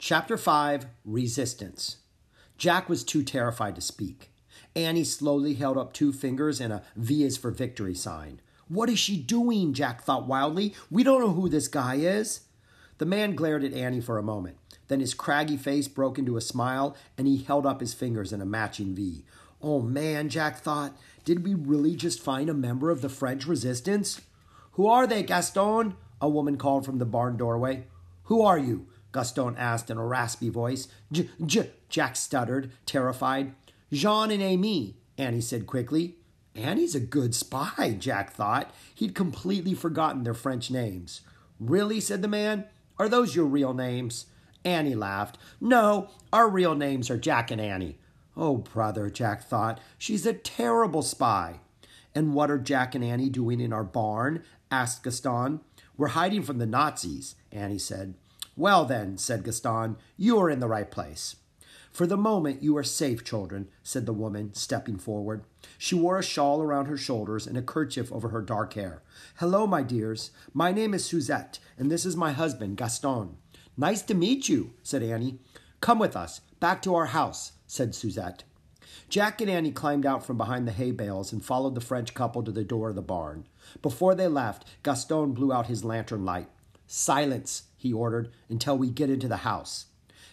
Chapter 5 Resistance. Jack was too terrified to speak. Annie slowly held up two fingers and a V is for victory sign. What is she doing? Jack thought wildly. We don't know who this guy is. The man glared at Annie for a moment. Then his craggy face broke into a smile and he held up his fingers in a matching V. Oh man, Jack thought, did we really just find a member of the French resistance? Who are they, Gaston? A woman called from the barn doorway. Who are you? Gaston asked in a raspy voice. J, J, Jack stuttered, terrified. Jean and Amy, Annie said quickly. Annie's a good spy, Jack thought. He'd completely forgotten their French names. Really? said the man. Are those your real names? Annie laughed. No, our real names are Jack and Annie. Oh, brother, Jack thought. She's a terrible spy. And what are Jack and Annie doing in our barn? asked Gaston. We're hiding from the Nazis, Annie said. Well, then, said Gaston, you are in the right place. For the moment, you are safe, children, said the woman, stepping forward. She wore a shawl around her shoulders and a kerchief over her dark hair. Hello, my dears. My name is Suzette, and this is my husband, Gaston. Nice to meet you, said Annie. Come with us, back to our house, said Suzette. Jack and Annie climbed out from behind the hay bales and followed the French couple to the door of the barn. Before they left, Gaston blew out his lantern light. Silence, he ordered, until we get into the house.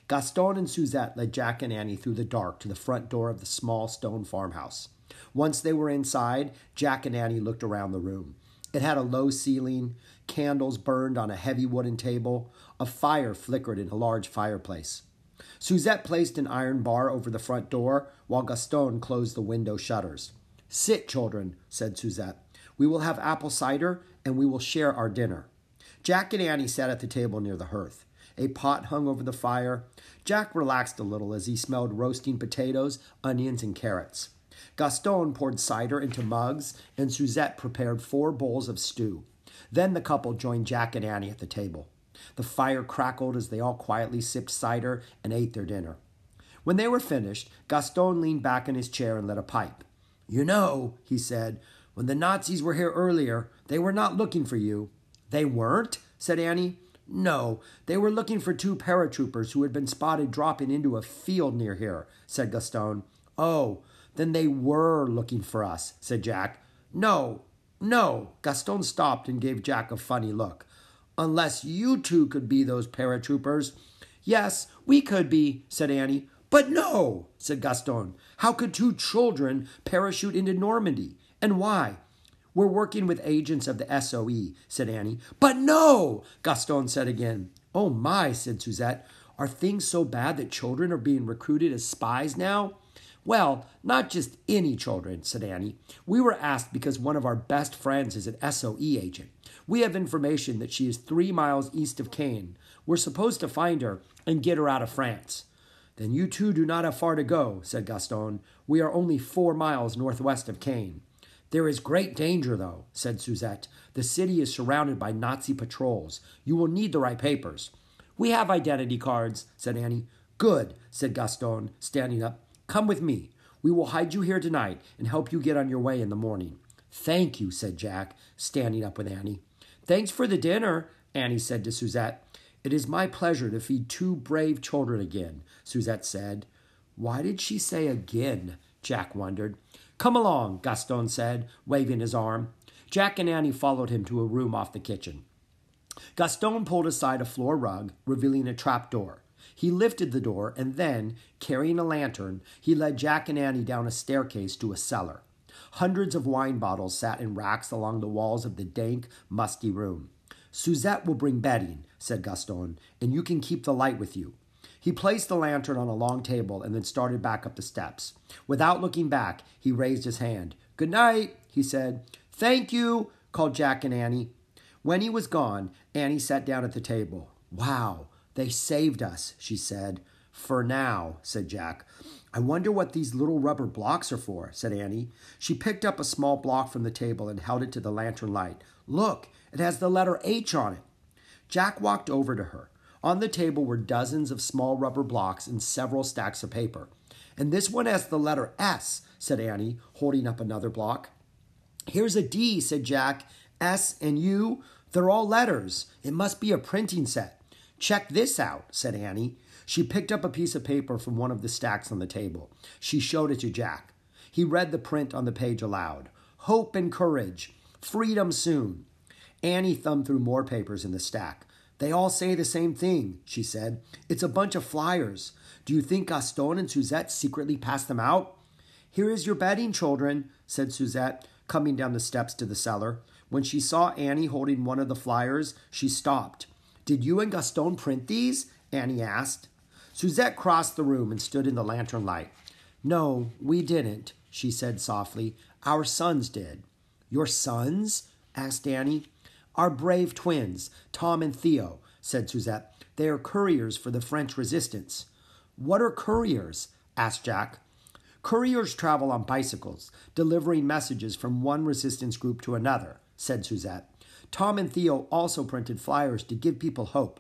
Gaston and Suzette led Jack and Annie through the dark to the front door of the small stone farmhouse. Once they were inside, Jack and Annie looked around the room. It had a low ceiling, candles burned on a heavy wooden table, a fire flickered in a large fireplace. Suzette placed an iron bar over the front door, while Gaston closed the window shutters. Sit, children, said Suzette. We will have apple cider, and we will share our dinner. Jack and Annie sat at the table near the hearth. A pot hung over the fire. Jack relaxed a little as he smelled roasting potatoes, onions, and carrots. Gaston poured cider into mugs, and Suzette prepared four bowls of stew. Then the couple joined Jack and Annie at the table. The fire crackled as they all quietly sipped cider and ate their dinner. When they were finished, Gaston leaned back in his chair and lit a pipe. You know, he said, when the Nazis were here earlier, they were not looking for you. They weren't? said Annie. No, they were looking for two paratroopers who had been spotted dropping into a field near here, said Gaston. Oh, then they were looking for us, said Jack. No, no. Gaston stopped and gave Jack a funny look. Unless you two could be those paratroopers. Yes, we could be, said Annie. But no, said Gaston. How could two children parachute into Normandy? And why? We're working with agents of the SOE, said Annie. But no, Gaston said again. Oh my, said Suzette. Are things so bad that children are being recruited as spies now? Well, not just any children, said Annie. We were asked because one of our best friends is an SOE agent. We have information that she is three miles east of Caen. We're supposed to find her and get her out of France. Then you two do not have far to go, said Gaston. We are only four miles northwest of Caen. There is great danger, though, said Suzette. The city is surrounded by Nazi patrols. You will need the right papers. We have identity cards, said Annie. Good, said Gaston, standing up. Come with me. We will hide you here tonight and help you get on your way in the morning. Thank you, said Jack, standing up with Annie. Thanks for the dinner, Annie said to Suzette. It is my pleasure to feed two brave children again, Suzette said. Why did she say again? Jack wondered. Come along, Gaston said, waving his arm. Jack and Annie followed him to a room off the kitchen. Gaston pulled aside a floor rug, revealing a trap door. He lifted the door, and then, carrying a lantern, he led Jack and Annie down a staircase to a cellar. Hundreds of wine bottles sat in racks along the walls of the dank, musty room. Suzette will bring bedding, said Gaston, and you can keep the light with you. He placed the lantern on a long table and then started back up the steps. Without looking back, he raised his hand. Good night, he said. Thank you, called Jack and Annie. When he was gone, Annie sat down at the table. Wow, they saved us, she said. For now, said Jack. I wonder what these little rubber blocks are for, said Annie. She picked up a small block from the table and held it to the lantern light. Look, it has the letter H on it. Jack walked over to her. On the table were dozens of small rubber blocks and several stacks of paper. And this one has the letter S, said Annie, holding up another block. Here's a D, said Jack. S and U, they're all letters. It must be a printing set. Check this out, said Annie. She picked up a piece of paper from one of the stacks on the table. She showed it to Jack. He read the print on the page aloud Hope and courage. Freedom soon. Annie thumbed through more papers in the stack. They all say the same thing, she said. It's a bunch of flyers. Do you think Gaston and Suzette secretly passed them out? Here is your bedding, children, said Suzette, coming down the steps to the cellar. When she saw Annie holding one of the flyers, she stopped. Did you and Gaston print these? Annie asked. Suzette crossed the room and stood in the lantern light. No, we didn't, she said softly. Our sons did. Your sons? asked Annie. Our brave twins, Tom and Theo, said Suzette. They are couriers for the French resistance. What are couriers? asked Jack. Couriers travel on bicycles, delivering messages from one resistance group to another, said Suzette. Tom and Theo also printed flyers to give people hope.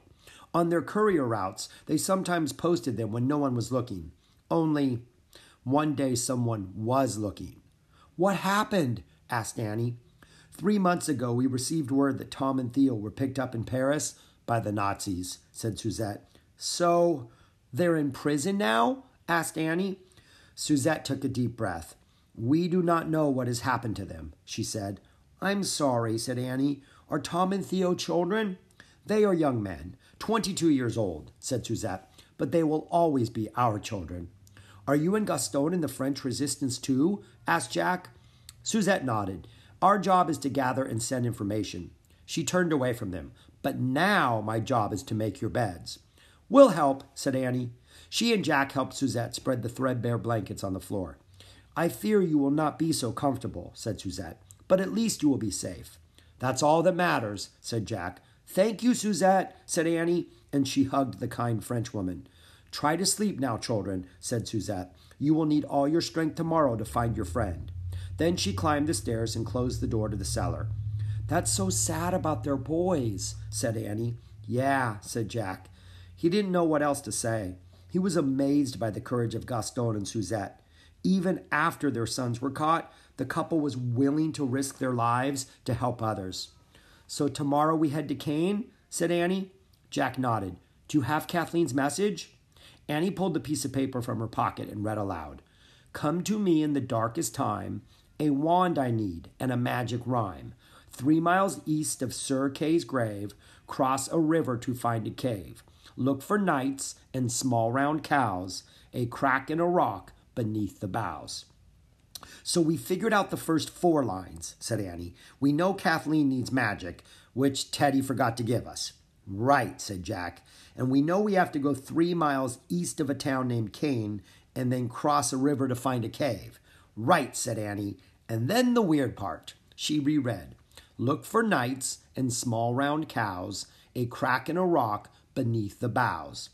On their courier routes, they sometimes posted them when no one was looking. Only one day someone was looking. What happened? asked Annie. Three months ago, we received word that Tom and Theo were picked up in Paris by the Nazis, said Suzette. So, they're in prison now? asked Annie. Suzette took a deep breath. We do not know what has happened to them, she said. I'm sorry, said Annie. Are Tom and Theo children? They are young men, twenty two years old, said Suzette, but they will always be our children. Are you and Gaston in the French resistance too? asked Jack. Suzette nodded. Our job is to gather and send information. She turned away from them. But now my job is to make your beds. We'll help, said Annie. She and Jack helped Suzette spread the threadbare blankets on the floor. I fear you will not be so comfortable, said Suzette, but at least you will be safe. That's all that matters, said Jack. Thank you, Suzette, said Annie, and she hugged the kind Frenchwoman. Try to sleep now, children, said Suzette. You will need all your strength tomorrow to find your friend. Then she climbed the stairs and closed the door to the cellar. That's so sad about their boys, said Annie. Yeah, said Jack. He didn't know what else to say. He was amazed by the courage of Gaston and Suzette. Even after their sons were caught, the couple was willing to risk their lives to help others. So tomorrow we head to Caen, said Annie. Jack nodded. Do you have Kathleen's message? Annie pulled the piece of paper from her pocket and read aloud Come to me in the darkest time, a wand I need, and a magic rhyme. Three miles east of Sir Kay's grave, cross a river to find a cave. Look for knights and small round cows, a crack in a rock beneath the boughs. So we figured out the first four lines, said Annie. We know Kathleen needs magic, which Teddy forgot to give us. Right, said Jack. And we know we have to go three miles east of a town named Caen and then cross a river to find a cave. Right, said Annie. And then the weird part. She reread Look for knights and small round cows, a crack in a rock beneath the boughs.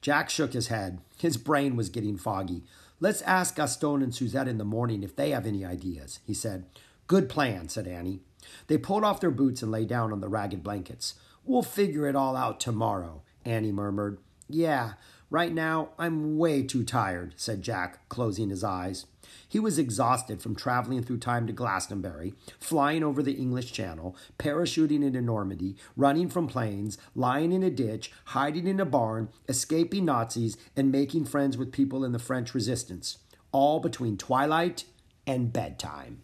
Jack shook his head. His brain was getting foggy. Let's ask Gaston and Suzette in the morning if they have any ideas, he said. Good plan, said Annie. They pulled off their boots and lay down on the ragged blankets. We'll figure it all out tomorrow, Annie murmured. Yeah, right now I'm way too tired, said Jack, closing his eyes. He was exhausted from traveling through time to Glastonbury, flying over the English Channel, parachuting into Normandy, running from planes, lying in a ditch, hiding in a barn, escaping Nazis, and making friends with people in the French resistance, all between twilight and bedtime.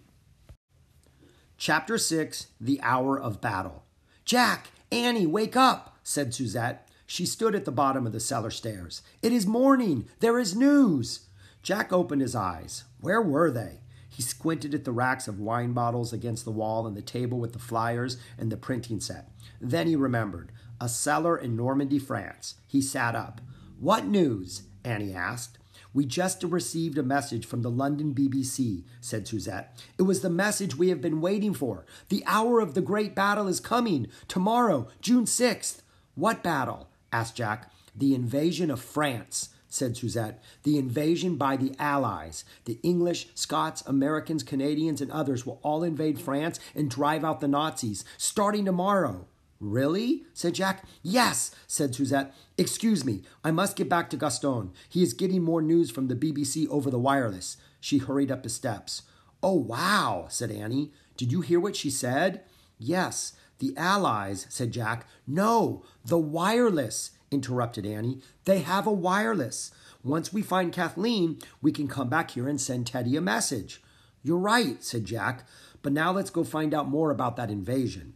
Chapter 6 The Hour of Battle. Jack, Annie, wake up, said Suzette. She stood at the bottom of the cellar stairs. It is morning. There is news. Jack opened his eyes. Where were they? He squinted at the racks of wine bottles against the wall and the table with the flyers and the printing set. Then he remembered. A cellar in Normandy, France. He sat up. What news? Annie asked. We just received a message from the London BBC, said Suzette. It was the message we have been waiting for. The hour of the great battle is coming. Tomorrow, June 6th. What battle? asked Jack. The invasion of France said Suzette. The invasion by the Allies, the English, Scots, Americans, Canadians, and others will all invade France and drive out the Nazis, starting tomorrow. Really? said Jack. Yes, said Suzette. Excuse me, I must get back to Gaston. He is getting more news from the BBC over the wireless. She hurried up the steps. Oh, wow, said Annie. Did you hear what she said? Yes, the Allies, said Jack. No, the wireless. Interrupted Annie. They have a wireless. Once we find Kathleen, we can come back here and send Teddy a message. You're right, said Jack, but now let's go find out more about that invasion.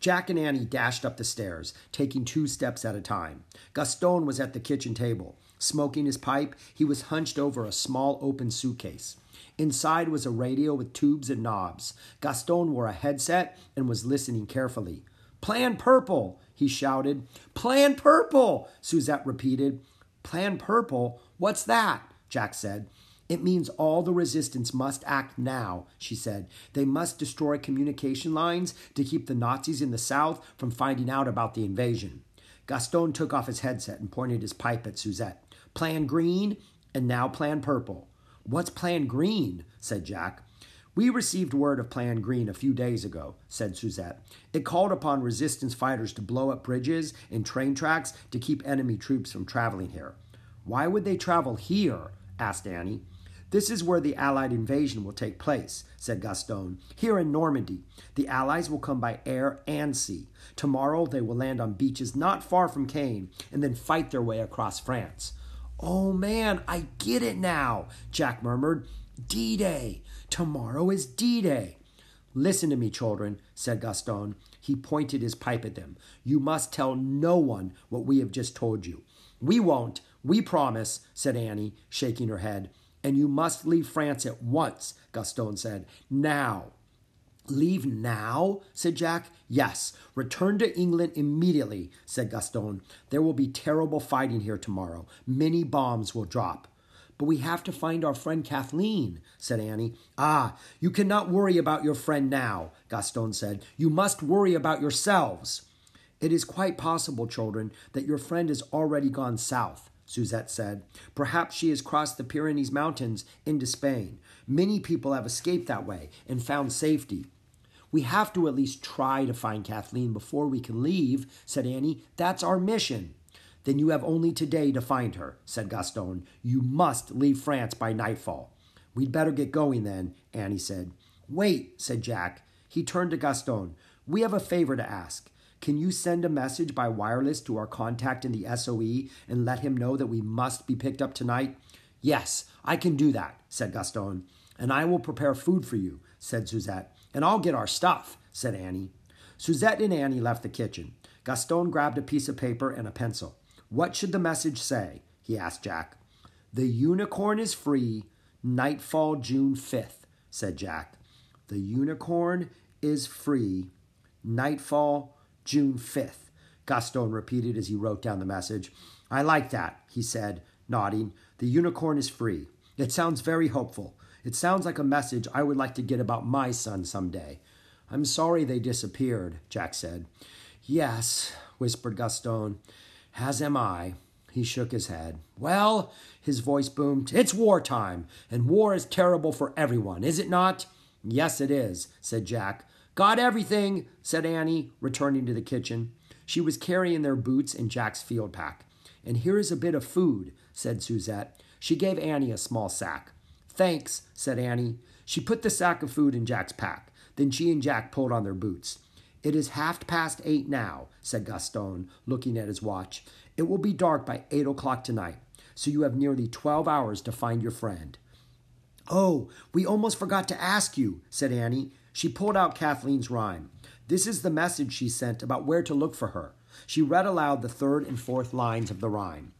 Jack and Annie dashed up the stairs, taking two steps at a time. Gaston was at the kitchen table. Smoking his pipe, he was hunched over a small open suitcase. Inside was a radio with tubes and knobs. Gaston wore a headset and was listening carefully. Plan Purple, he shouted. Plan Purple, Suzette repeated. Plan Purple? What's that? Jack said. It means all the resistance must act now, she said. They must destroy communication lines to keep the Nazis in the South from finding out about the invasion. Gaston took off his headset and pointed his pipe at Suzette. Plan green and now plan purple. What's Plan Green? said Jack. We received word of Plan Green a few days ago, said Suzette. It called upon resistance fighters to blow up bridges and train tracks to keep enemy troops from traveling here. Why would they travel here? asked Annie. This is where the Allied invasion will take place, said Gaston. Here in Normandy, the Allies will come by air and sea. Tomorrow they will land on beaches not far from Caen and then fight their way across France. Oh man, I get it now, Jack murmured. D Day. Tomorrow is D Day. Listen to me, children, said Gaston. He pointed his pipe at them. You must tell no one what we have just told you. We won't, we promise, said Annie, shaking her head. And you must leave France at once, Gaston said. Now. Leave now? said Jack. Yes. Return to England immediately, said Gaston. There will be terrible fighting here tomorrow. Many bombs will drop. But we have to find our friend Kathleen, said Annie. Ah, you cannot worry about your friend now, Gaston said. You must worry about yourselves. It is quite possible, children, that your friend has already gone south. Suzette said. Perhaps she has crossed the Pyrenees Mountains into Spain. Many people have escaped that way and found safety. We have to at least try to find Kathleen before we can leave, said Annie. That's our mission. Then you have only today to find her, said Gaston. You must leave France by nightfall. We'd better get going then, Annie said. Wait, said Jack. He turned to Gaston. We have a favor to ask. Can you send a message by wireless to our contact in the SOE and let him know that we must be picked up tonight? Yes, I can do that, said Gaston. And I will prepare food for you, said Suzette. And I'll get our stuff, said Annie. Suzette and Annie left the kitchen. Gaston grabbed a piece of paper and a pencil. What should the message say? he asked Jack. The unicorn is free, nightfall June 5th, said Jack. The unicorn is free, nightfall June 5th, Gaston repeated as he wrote down the message. I like that, he said, nodding. The unicorn is free. It sounds very hopeful. It sounds like a message I would like to get about my son someday. I'm sorry they disappeared, Jack said. Yes, whispered Gaston. As am I. He shook his head. Well, his voice boomed, it's wartime, and war is terrible for everyone, is it not? Yes, it is, said Jack, Got everything, said Annie, returning to the kitchen. She was carrying their boots and Jack's field pack. And here is a bit of food, said Suzette. She gave Annie a small sack. Thanks, said Annie. She put the sack of food in Jack's pack. Then she and Jack pulled on their boots. It is half past eight now, said Gaston, looking at his watch. It will be dark by eight o'clock tonight, so you have nearly twelve hours to find your friend. Oh, we almost forgot to ask you, said Annie. She pulled out Kathleen's rhyme. This is the message she sent about where to look for her. She read aloud the third and fourth lines of the rhyme.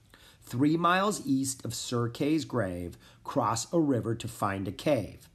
Three miles east of Sir Kay's grave, cross a river to find a cave.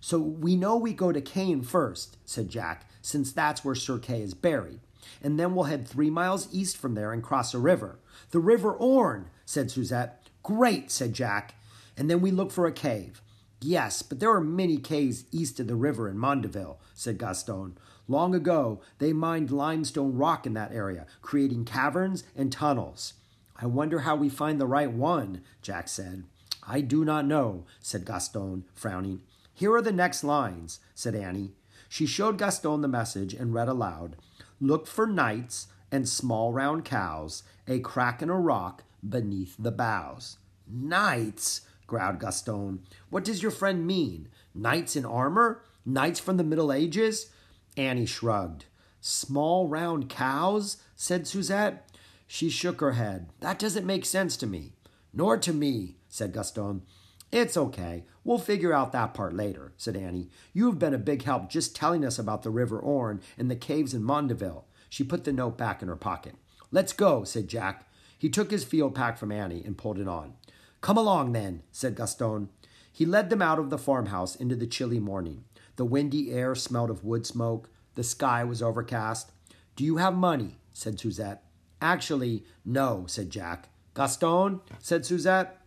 So we know we go to Caen first, said Jack, since that's where Sir Kay is buried. And then we'll head three miles east from there and cross a river. The River Orne, said Suzette. Great, said Jack. And then we look for a cave. Yes, but there are many caves east of the river in Mondeville, said Gaston. Long ago, they mined limestone rock in that area, creating caverns and tunnels. I wonder how we find the right one, Jack said. I do not know, said Gaston, frowning. Here are the next lines, said Annie. She showed Gaston the message and read aloud Look for knights and small round cows, a crack in a rock beneath the boughs. Knights, growled Gaston. What does your friend mean? Knights in armor? Knights from the Middle Ages? Annie shrugged. Small round cows? said Suzette. She shook her head. That doesn't make sense to me. Nor to me, said Gaston. It's okay. We'll figure out that part later, said Annie. You've been a big help just telling us about the River Orne and the caves in Mondeville. She put the note back in her pocket. Let's go, said Jack. He took his field pack from Annie and pulled it on. Come along, then, said Gaston. He led them out of the farmhouse into the chilly morning. The windy air smelled of wood smoke. The sky was overcast. Do you have money? said Suzette. Actually, no, said Jack. Gaston, said Suzette.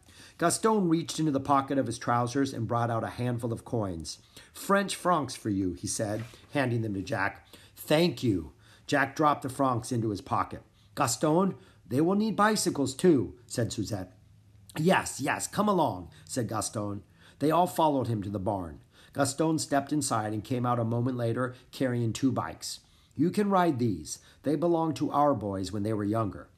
Gaston reached into the pocket of his trousers and brought out a handful of coins. French francs for you, he said, handing them to Jack. Thank you. Jack dropped the francs into his pocket. Gaston, they will need bicycles too, said Suzette. Yes, yes, come along, said Gaston. They all followed him to the barn. Gaston stepped inside and came out a moment later carrying two bikes. You can ride these. They belonged to our boys when they were younger.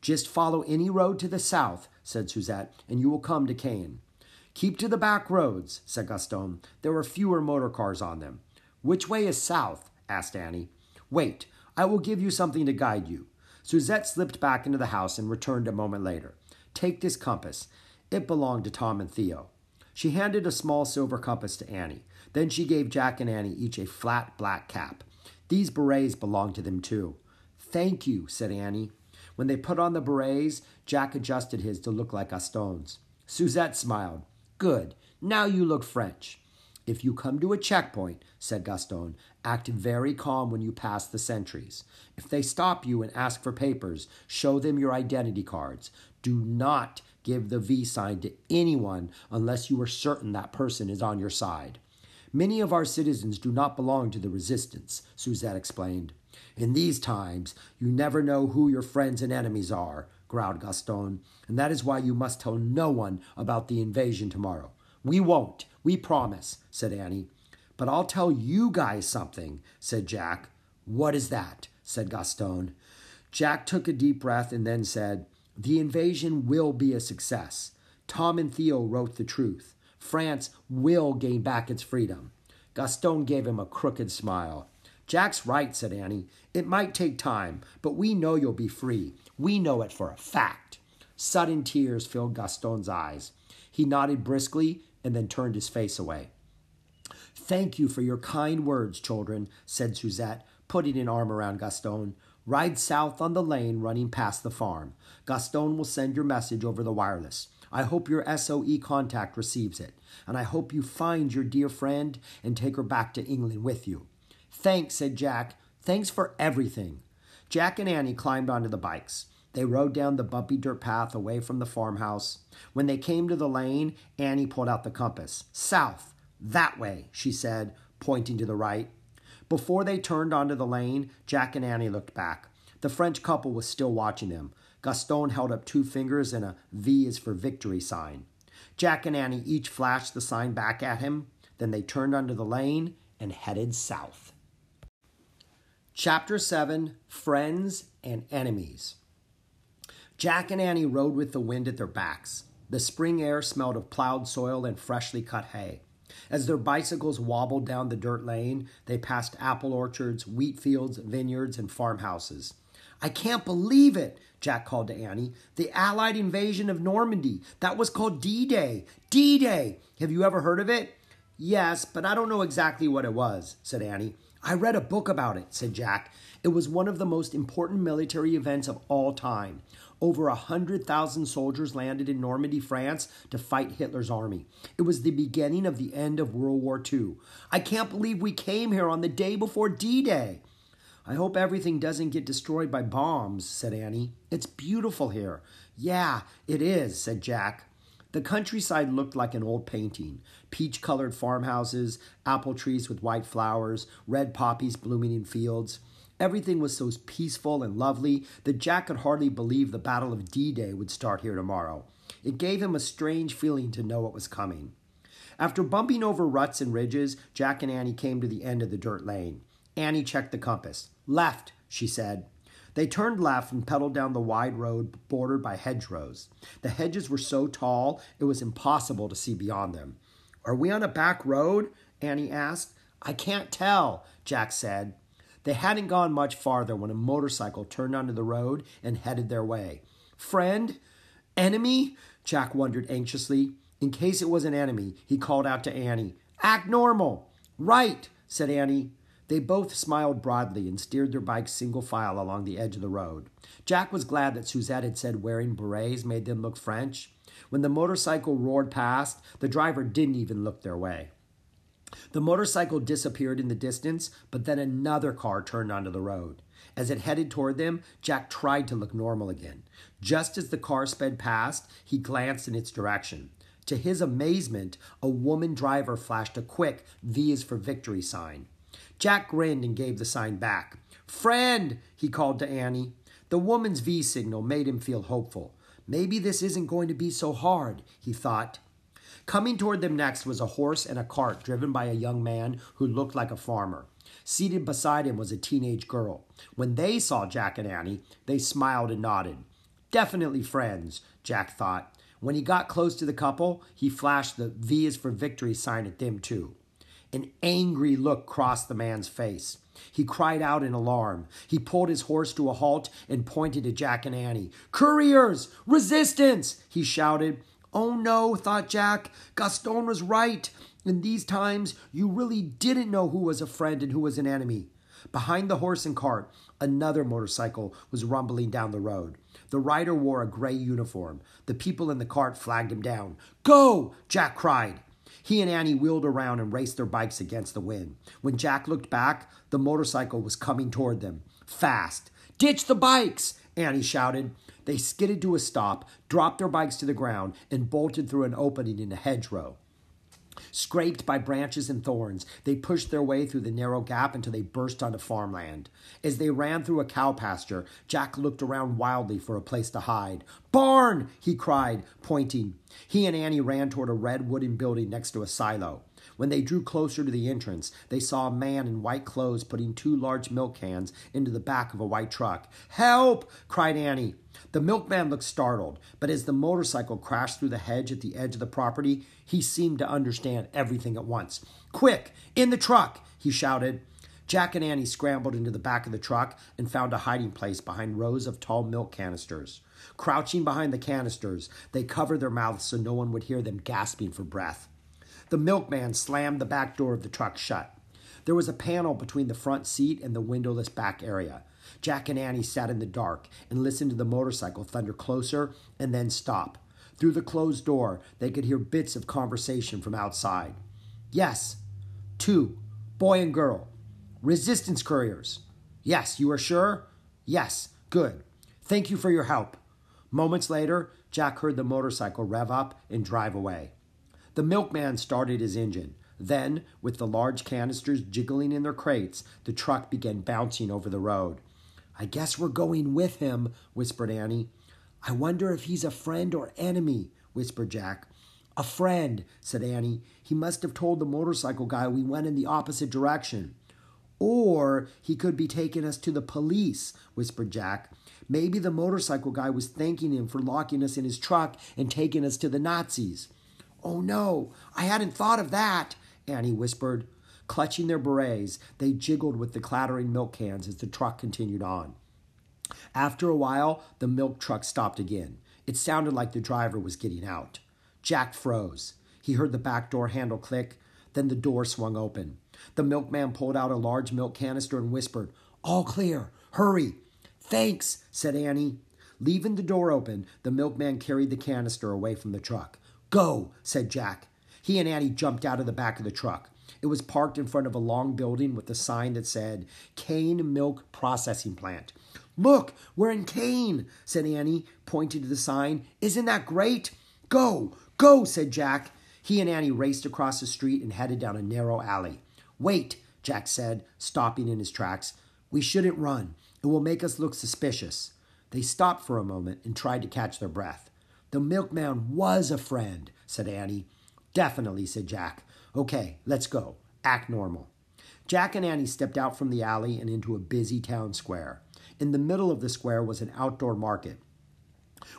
Just follow any road to the south, said Suzette, and you will come to Caen. Keep to the back roads, said Gaston. There were fewer motor cars on them. Which way is south? asked Annie. Wait, I will give you something to guide you. Suzette slipped back into the house and returned a moment later. Take this compass. It belonged to Tom and Theo. She handed a small silver compass to Annie. Then she gave Jack and Annie each a flat black cap. These berets belonged to them too. Thank you, said Annie. When they put on the berets, Jack adjusted his to look like Gaston's. Suzette smiled. Good. Now you look French. If you come to a checkpoint, said Gaston, act very calm when you pass the sentries. If they stop you and ask for papers, show them your identity cards. Do not give the V sign to anyone unless you are certain that person is on your side. Many of our citizens do not belong to the resistance, Suzette explained. In these times, you never know who your friends and enemies are, growled Gaston, and that is why you must tell no one about the invasion tomorrow. We won't, we promise, said Annie. But I'll tell you guys something, said Jack. What is that? said Gaston. Jack took a deep breath and then said, The invasion will be a success. Tom and Theo wrote the truth. France will gain back its freedom. Gaston gave him a crooked smile. Jack's right, said Annie. It might take time, but we know you'll be free. We know it for a fact. Sudden tears filled Gaston's eyes. He nodded briskly and then turned his face away. Thank you for your kind words, children, said Suzette, putting an arm around Gaston. Ride south on the lane running past the farm. Gaston will send your message over the wireless. I hope your SOE contact receives it, and I hope you find your dear friend and take her back to England with you. Thanks, said Jack. Thanks for everything. Jack and Annie climbed onto the bikes. They rode down the bumpy dirt path away from the farmhouse. When they came to the lane, Annie pulled out the compass. South, that way, she said, pointing to the right. Before they turned onto the lane, Jack and Annie looked back. The French couple was still watching them. Gaston held up two fingers and a V is for victory sign. Jack and Annie each flashed the sign back at him. Then they turned onto the lane and headed south. Chapter 7 Friends and Enemies. Jack and Annie rode with the wind at their backs. The spring air smelled of plowed soil and freshly cut hay. As their bicycles wobbled down the dirt lane, they passed apple orchards, wheat fields, vineyards, and farmhouses. I can't believe it, Jack called to Annie. The Allied invasion of Normandy. That was called D Day. D Day. Have you ever heard of it? Yes, but I don't know exactly what it was, said Annie. I read a book about it, said Jack. It was one of the most important military events of all time. Over a hundred thousand soldiers landed in Normandy, France to fight Hitler's army. It was the beginning of the end of World War II. I can't believe we came here on the day before D Day. I hope everything doesn't get destroyed by bombs, said Annie. It's beautiful here. Yeah, it is, said Jack. The countryside looked like an old painting peach colored farmhouses, apple trees with white flowers, red poppies blooming in fields. Everything was so peaceful and lovely that Jack could hardly believe the Battle of D Day would start here tomorrow. It gave him a strange feeling to know it was coming. After bumping over ruts and ridges, Jack and Annie came to the end of the dirt lane. Annie checked the compass. Left, she said. They turned left and pedaled down the wide road bordered by hedgerows. The hedges were so tall it was impossible to see beyond them. Are we on a back road? Annie asked. I can't tell, Jack said. They hadn't gone much farther when a motorcycle turned onto the road and headed their way. Friend? Enemy? Jack wondered anxiously. In case it was an enemy, he called out to Annie. Act normal. Right, said Annie. They both smiled broadly and steered their bikes single file along the edge of the road. Jack was glad that Suzette had said wearing berets made them look French. When the motorcycle roared past, the driver didn't even look their way. The motorcycle disappeared in the distance, but then another car turned onto the road. As it headed toward them, Jack tried to look normal again. Just as the car sped past, he glanced in its direction. To his amazement, a woman driver flashed a quick V is for victory sign. Jack grinned and gave the sign back. Friend, he called to Annie. The woman's V signal made him feel hopeful. Maybe this isn't going to be so hard, he thought. Coming toward them next was a horse and a cart driven by a young man who looked like a farmer. Seated beside him was a teenage girl. When they saw Jack and Annie, they smiled and nodded. Definitely friends, Jack thought. When he got close to the couple, he flashed the V is for victory sign at them too. An angry look crossed the man's face. He cried out in alarm. He pulled his horse to a halt and pointed to Jack and Annie. Couriers! Resistance! he shouted. Oh no, thought Jack. Gaston was right. In these times, you really didn't know who was a friend and who was an enemy. Behind the horse and cart, another motorcycle was rumbling down the road. The rider wore a gray uniform. The people in the cart flagged him down. Go! Jack cried. He and Annie wheeled around and raced their bikes against the wind. When Jack looked back, the motorcycle was coming toward them. Fast. Ditch the bikes! Annie shouted. They skidded to a stop, dropped their bikes to the ground, and bolted through an opening in a hedgerow. Scraped by branches and thorns, they pushed their way through the narrow gap until they burst onto farmland. As they ran through a cow pasture, Jack looked around wildly for a place to hide. Barn! he cried, pointing. He and Annie ran toward a red wooden building next to a silo. When they drew closer to the entrance, they saw a man in white clothes putting two large milk cans into the back of a white truck. Help! cried Annie. The milkman looked startled, but as the motorcycle crashed through the hedge at the edge of the property, he seemed to understand everything at once. Quick, in the truck, he shouted. Jack and Annie scrambled into the back of the truck and found a hiding place behind rows of tall milk canisters. Crouching behind the canisters, they covered their mouths so no one would hear them gasping for breath. The milkman slammed the back door of the truck shut. There was a panel between the front seat and the windowless back area. Jack and Annie sat in the dark and listened to the motorcycle thunder closer and then stop. Through the closed door, they could hear bits of conversation from outside. Yes. Two. Boy and girl. Resistance couriers. Yes, you are sure? Yes. Good. Thank you for your help. Moments later, Jack heard the motorcycle rev up and drive away. The milkman started his engine. Then, with the large canisters jiggling in their crates, the truck began bouncing over the road. I guess we're going with him, whispered Annie. I wonder if he's a friend or enemy, whispered Jack. A friend, said Annie. He must have told the motorcycle guy we went in the opposite direction. Or he could be taking us to the police, whispered Jack. Maybe the motorcycle guy was thanking him for locking us in his truck and taking us to the Nazis. Oh no, I hadn't thought of that, Annie whispered. Clutching their berets, they jiggled with the clattering milk cans as the truck continued on. After a while, the milk truck stopped again. It sounded like the driver was getting out. Jack froze. He heard the back door handle click, then the door swung open. The milkman pulled out a large milk canister and whispered, All clear. Hurry. Thanks, said Annie. Leaving the door open, the milkman carried the canister away from the truck. Go, said Jack. He and Annie jumped out of the back of the truck. It was parked in front of a long building with a sign that said Caen Milk Processing Plant. Look, we're in Caen, said Annie, pointing to the sign. Isn't that great? Go, go, said Jack. He and Annie raced across the street and headed down a narrow alley. Wait, Jack said, stopping in his tracks. We shouldn't run. It will make us look suspicious. They stopped for a moment and tried to catch their breath. The milkman was a friend, said Annie. Definitely, said Jack. Okay, let's go. Act normal. Jack and Annie stepped out from the alley and into a busy town square. In the middle of the square was an outdoor market.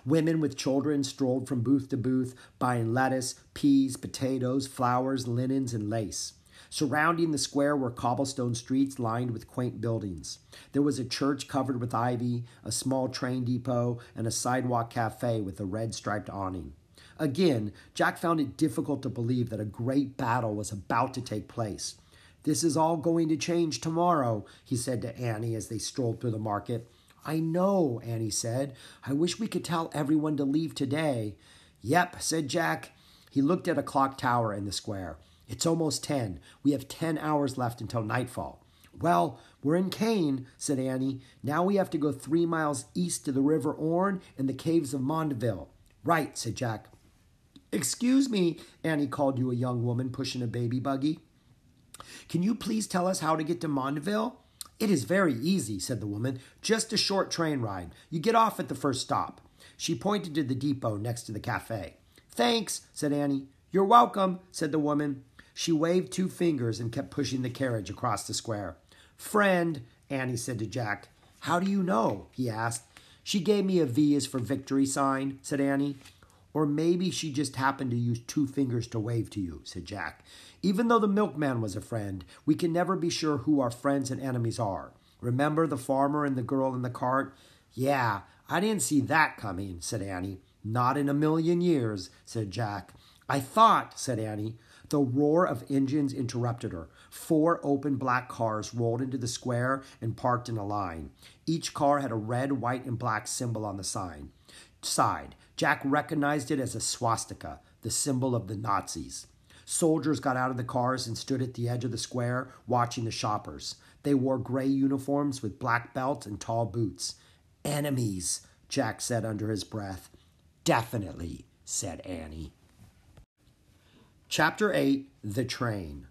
Women with children strolled from booth to booth, buying lettuce, peas, potatoes, flowers, linens, and lace. Surrounding the square were cobblestone streets lined with quaint buildings. There was a church covered with ivy, a small train depot, and a sidewalk cafe with a red striped awning. Again, Jack found it difficult to believe that a great battle was about to take place. This is all going to change tomorrow, he said to Annie as they strolled through the market. I know, Annie said. I wish we could tell everyone to leave today. Yep, said Jack. He looked at a clock tower in the square. It's almost ten. We have ten hours left until nightfall. Well, we're in Caen, said Annie. Now we have to go three miles east to the River Orne and the caves of Mondeville. Right, said Jack. Excuse me, Annie called to a young woman pushing a baby buggy. Can you please tell us how to get to Mondeville? It is very easy, said the woman. Just a short train ride. You get off at the first stop. She pointed to the depot next to the cafe. Thanks, said Annie. You're welcome, said the woman. She waved two fingers and kept pushing the carriage across the square. Friend, Annie said to Jack. How do you know? he asked. She gave me a V as for victory sign, said Annie. Or maybe she just happened to use two fingers to wave to you, said Jack. Even though the milkman was a friend, we can never be sure who our friends and enemies are. Remember the farmer and the girl in the cart? Yeah, I didn't see that coming, said Annie. Not in a million years, said Jack. I thought, said Annie. The roar of engines interrupted her. Four open black cars rolled into the square and parked in a line. Each car had a red, white, and black symbol on the sign. Side. Jack recognized it as a swastika, the symbol of the Nazis. Soldiers got out of the cars and stood at the edge of the square watching the shoppers. They wore gray uniforms with black belts and tall boots. Enemies, Jack said under his breath. Definitely, said Annie. Chapter 8 The Train.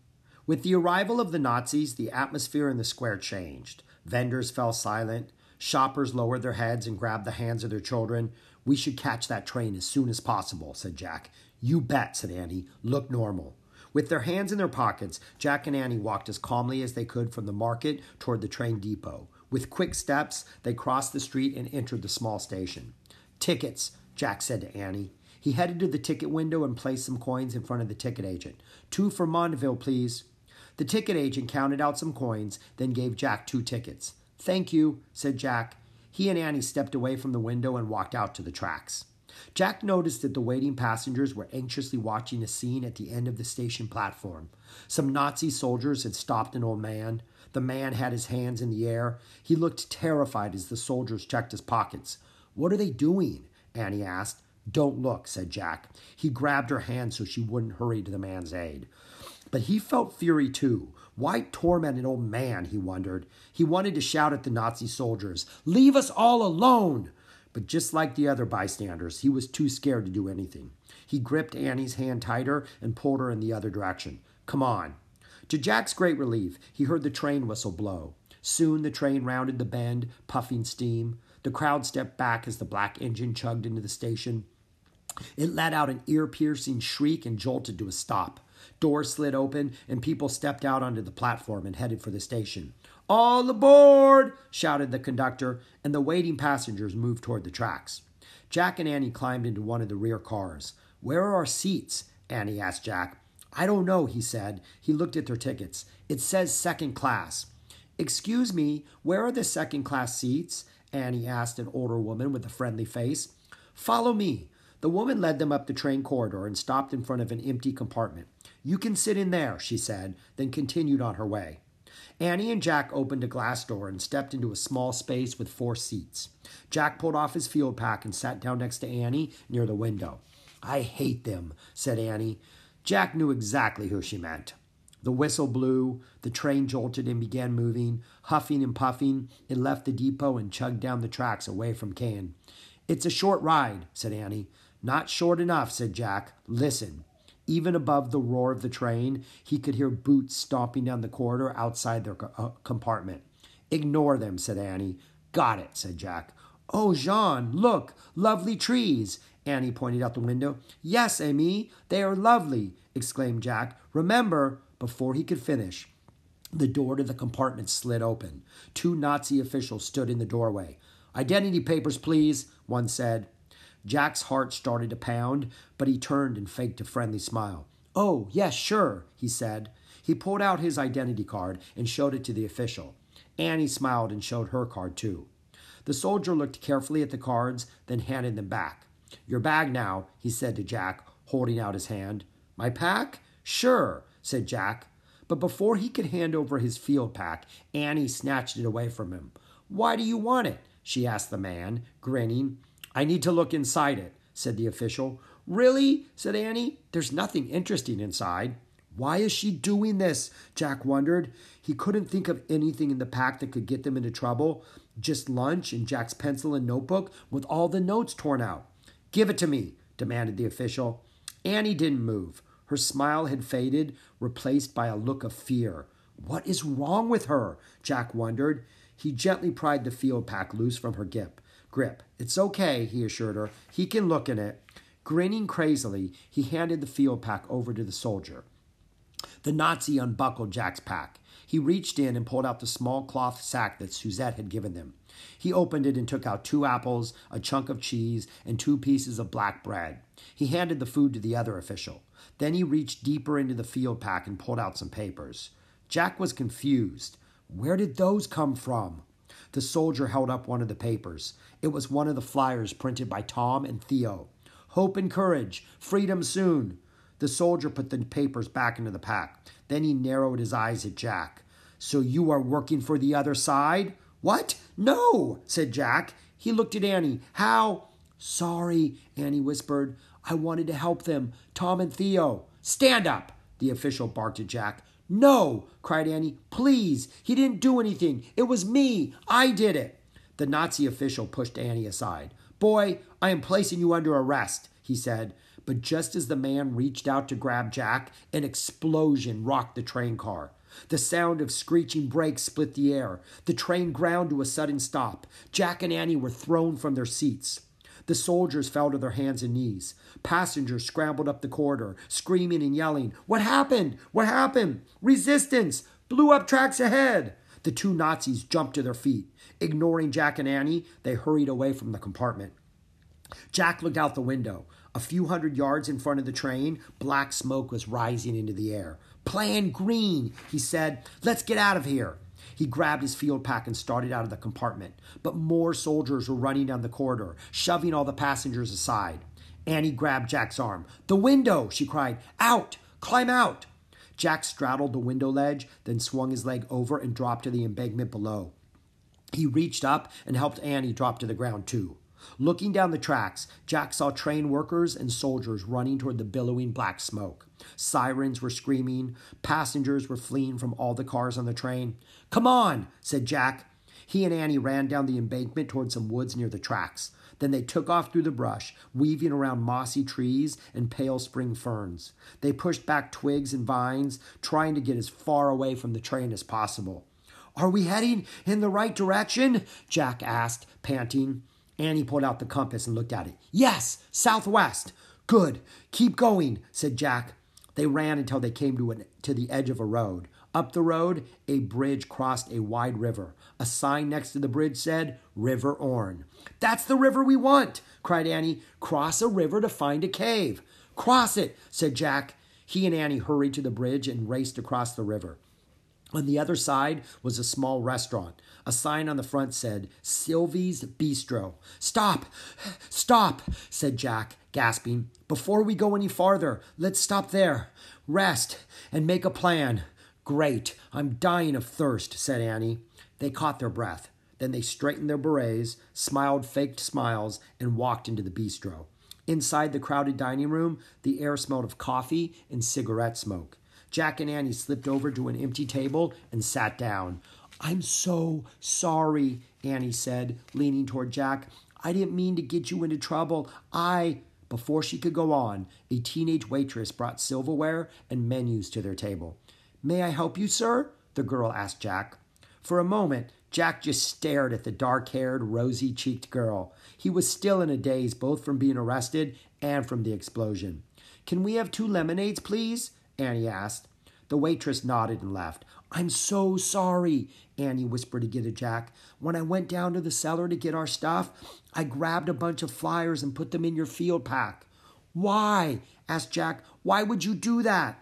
With the arrival of the Nazis, the atmosphere in the square changed. Vendors fell silent. Shoppers lowered their heads and grabbed the hands of their children. We should catch that train as soon as possible, said Jack. You bet, said Annie. Look normal. With their hands in their pockets, Jack and Annie walked as calmly as they could from the market toward the train depot. With quick steps, they crossed the street and entered the small station. Tickets, Jack said to Annie. He headed to the ticket window and placed some coins in front of the ticket agent. Two for Mondeville, please. The ticket agent counted out some coins, then gave Jack two tickets. Thank you, said Jack. He and Annie stepped away from the window and walked out to the tracks. Jack noticed that the waiting passengers were anxiously watching a scene at the end of the station platform. Some Nazi soldiers had stopped an old man. The man had his hands in the air. He looked terrified as the soldiers checked his pockets. What are they doing? Annie asked. Don't look, said Jack. He grabbed her hand so she wouldn't hurry to the man's aid. But he felt fury too. Why torment an old man, he wondered. He wanted to shout at the Nazi soldiers, Leave us all alone! But just like the other bystanders, he was too scared to do anything. He gripped Annie's hand tighter and pulled her in the other direction. Come on. To Jack's great relief, he heard the train whistle blow. Soon the train rounded the bend, puffing steam. The crowd stepped back as the black engine chugged into the station. It let out an ear piercing shriek and jolted to a stop. Doors slid open, and people stepped out onto the platform and headed for the station. All aboard! shouted the conductor, and the waiting passengers moved toward the tracks. Jack and Annie climbed into one of the rear cars. Where are our seats? Annie asked Jack. I don't know, he said. He looked at their tickets. It says second class. Excuse me, where are the second class seats? Annie asked an older woman with a friendly face. Follow me. The woman led them up the train corridor and stopped in front of an empty compartment. You can sit in there, she said, then continued on her way. Annie and Jack opened a glass door and stepped into a small space with four seats. Jack pulled off his field pack and sat down next to Annie near the window. I hate them, said Annie. Jack knew exactly who she meant. The whistle blew, the train jolted and began moving. Huffing and puffing, it left the depot and chugged down the tracks away from Caen. It's a short ride, said Annie. Not short enough, said Jack. Listen. Even above the roar of the train, he could hear boots stomping down the corridor outside their uh, compartment. Ignore them, said Annie. Got it, said Jack. Oh, Jean, look, lovely trees. Annie pointed out the window. Yes, Amy, they are lovely, exclaimed Jack. Remember, before he could finish, the door to the compartment slid open. Two Nazi officials stood in the doorway. Identity papers, please, one said. Jack's heart started to pound, but he turned and faked a friendly smile. Oh, yes, sure, he said. He pulled out his identity card and showed it to the official. Annie smiled and showed her card too. The soldier looked carefully at the cards, then handed them back. Your bag now, he said to Jack, holding out his hand. My pack? Sure, said Jack. But before he could hand over his field pack, Annie snatched it away from him. Why do you want it? she asked the man, grinning. I need to look inside it, said the official. Really? said Annie. There's nothing interesting inside. Why is she doing this? Jack wondered. He couldn't think of anything in the pack that could get them into trouble. Just lunch and Jack's pencil and notebook with all the notes torn out. Give it to me, demanded the official. Annie didn't move. Her smile had faded, replaced by a look of fear. What is wrong with her? Jack wondered. He gently pried the field pack loose from her grip. Grip. It's okay, he assured her. He can look in it. Grinning crazily, he handed the field pack over to the soldier. The Nazi unbuckled Jack's pack. He reached in and pulled out the small cloth sack that Suzette had given them. He opened it and took out two apples, a chunk of cheese, and two pieces of black bread. He handed the food to the other official. Then he reached deeper into the field pack and pulled out some papers. Jack was confused. Where did those come from? The soldier held up one of the papers. It was one of the flyers printed by Tom and Theo. Hope and courage, freedom soon. The soldier put the papers back into the pack. Then he narrowed his eyes at Jack. So you are working for the other side? What? No, said Jack. He looked at Annie. How? Sorry, Annie whispered. I wanted to help them. Tom and Theo. Stand up, the official barked at Jack. No, cried Annie. Please, he didn't do anything. It was me. I did it. The Nazi official pushed Annie aside. Boy, I am placing you under arrest, he said. But just as the man reached out to grab Jack, an explosion rocked the train car. The sound of screeching brakes split the air. The train ground to a sudden stop. Jack and Annie were thrown from their seats. The soldiers fell to their hands and knees. Passengers scrambled up the corridor, screaming and yelling, What happened? What happened? Resistance! Blew up tracks ahead! The two Nazis jumped to their feet. Ignoring Jack and Annie, they hurried away from the compartment. Jack looked out the window. A few hundred yards in front of the train, black smoke was rising into the air. Plan green, he said. Let's get out of here. He grabbed his field pack and started out of the compartment. But more soldiers were running down the corridor, shoving all the passengers aside. Annie grabbed Jack's arm. The window, she cried. Out! Climb out! Jack straddled the window ledge, then swung his leg over and dropped to the embankment below. He reached up and helped Annie drop to the ground, too. Looking down the tracks, Jack saw train workers and soldiers running toward the billowing black smoke. Sirens were screaming. Passengers were fleeing from all the cars on the train. Come on, said Jack. He and Annie ran down the embankment toward some woods near the tracks. Then they took off through the brush, weaving around mossy trees and pale spring ferns. They pushed back twigs and vines, trying to get as far away from the train as possible. Are we heading in the right direction? Jack asked, panting. Annie pulled out the compass and looked at it. Yes, southwest. Good. Keep going, said Jack. They ran until they came to, an, to the edge of a road. Up the road, a bridge crossed a wide river. A sign next to the bridge said, River Orne. That's the river we want, cried Annie. Cross a river to find a cave. Cross it, said Jack. He and Annie hurried to the bridge and raced across the river. On the other side was a small restaurant. A sign on the front said, Sylvie's Bistro. Stop! Stop! said Jack, gasping. Before we go any farther, let's stop there, rest, and make a plan. Great. I'm dying of thirst, said Annie. They caught their breath. Then they straightened their berets, smiled faked smiles, and walked into the bistro. Inside the crowded dining room, the air smelled of coffee and cigarette smoke. Jack and Annie slipped over to an empty table and sat down. I'm so sorry, Annie said, leaning toward Jack. I didn't mean to get you into trouble. I. Before she could go on, a teenage waitress brought silverware and menus to their table. May I help you, sir? the girl asked Jack. For a moment, Jack just stared at the dark haired, rosy cheeked girl. He was still in a daze, both from being arrested and from the explosion. Can we have two lemonades, please? Annie asked. The waitress nodded and left. I'm so sorry, Annie whispered again to Jack. When I went down to the cellar to get our stuff, I grabbed a bunch of flyers and put them in your field pack. Why? asked Jack. Why would you do that?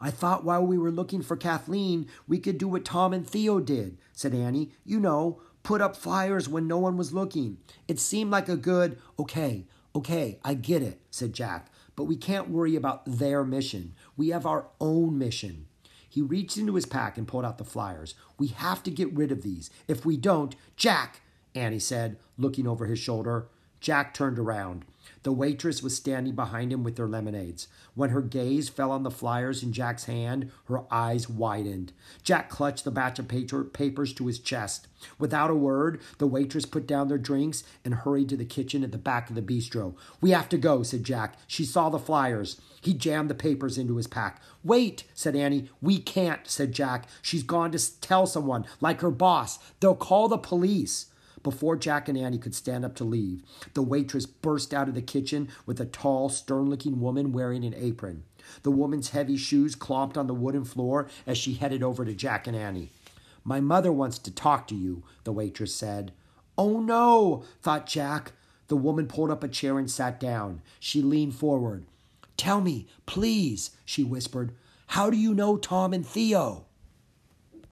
I thought while we were looking for Kathleen, we could do what Tom and Theo did, said Annie. You know, put up flyers when no one was looking. It seemed like a good, okay, okay, I get it, said Jack, but we can't worry about their mission. We have our own mission. He reached into his pack and pulled out the flyers. We have to get rid of these. If we don't, Jack, Annie said, looking over his shoulder. Jack turned around. The waitress was standing behind him with their lemonades. When her gaze fell on the flyers in Jack's hand, her eyes widened. Jack clutched the batch of paper, papers to his chest. Without a word, the waitress put down their drinks and hurried to the kitchen at the back of the bistro. We have to go, said Jack. She saw the flyers. He jammed the papers into his pack. Wait, said Annie. We can't, said Jack. She's gone to tell someone, like her boss. They'll call the police. Before Jack and Annie could stand up to leave, the waitress burst out of the kitchen with a tall, stern looking woman wearing an apron. The woman's heavy shoes clomped on the wooden floor as she headed over to Jack and Annie. My mother wants to talk to you, the waitress said. Oh no, thought Jack. The woman pulled up a chair and sat down. She leaned forward. Tell me, please, she whispered, how do you know Tom and Theo?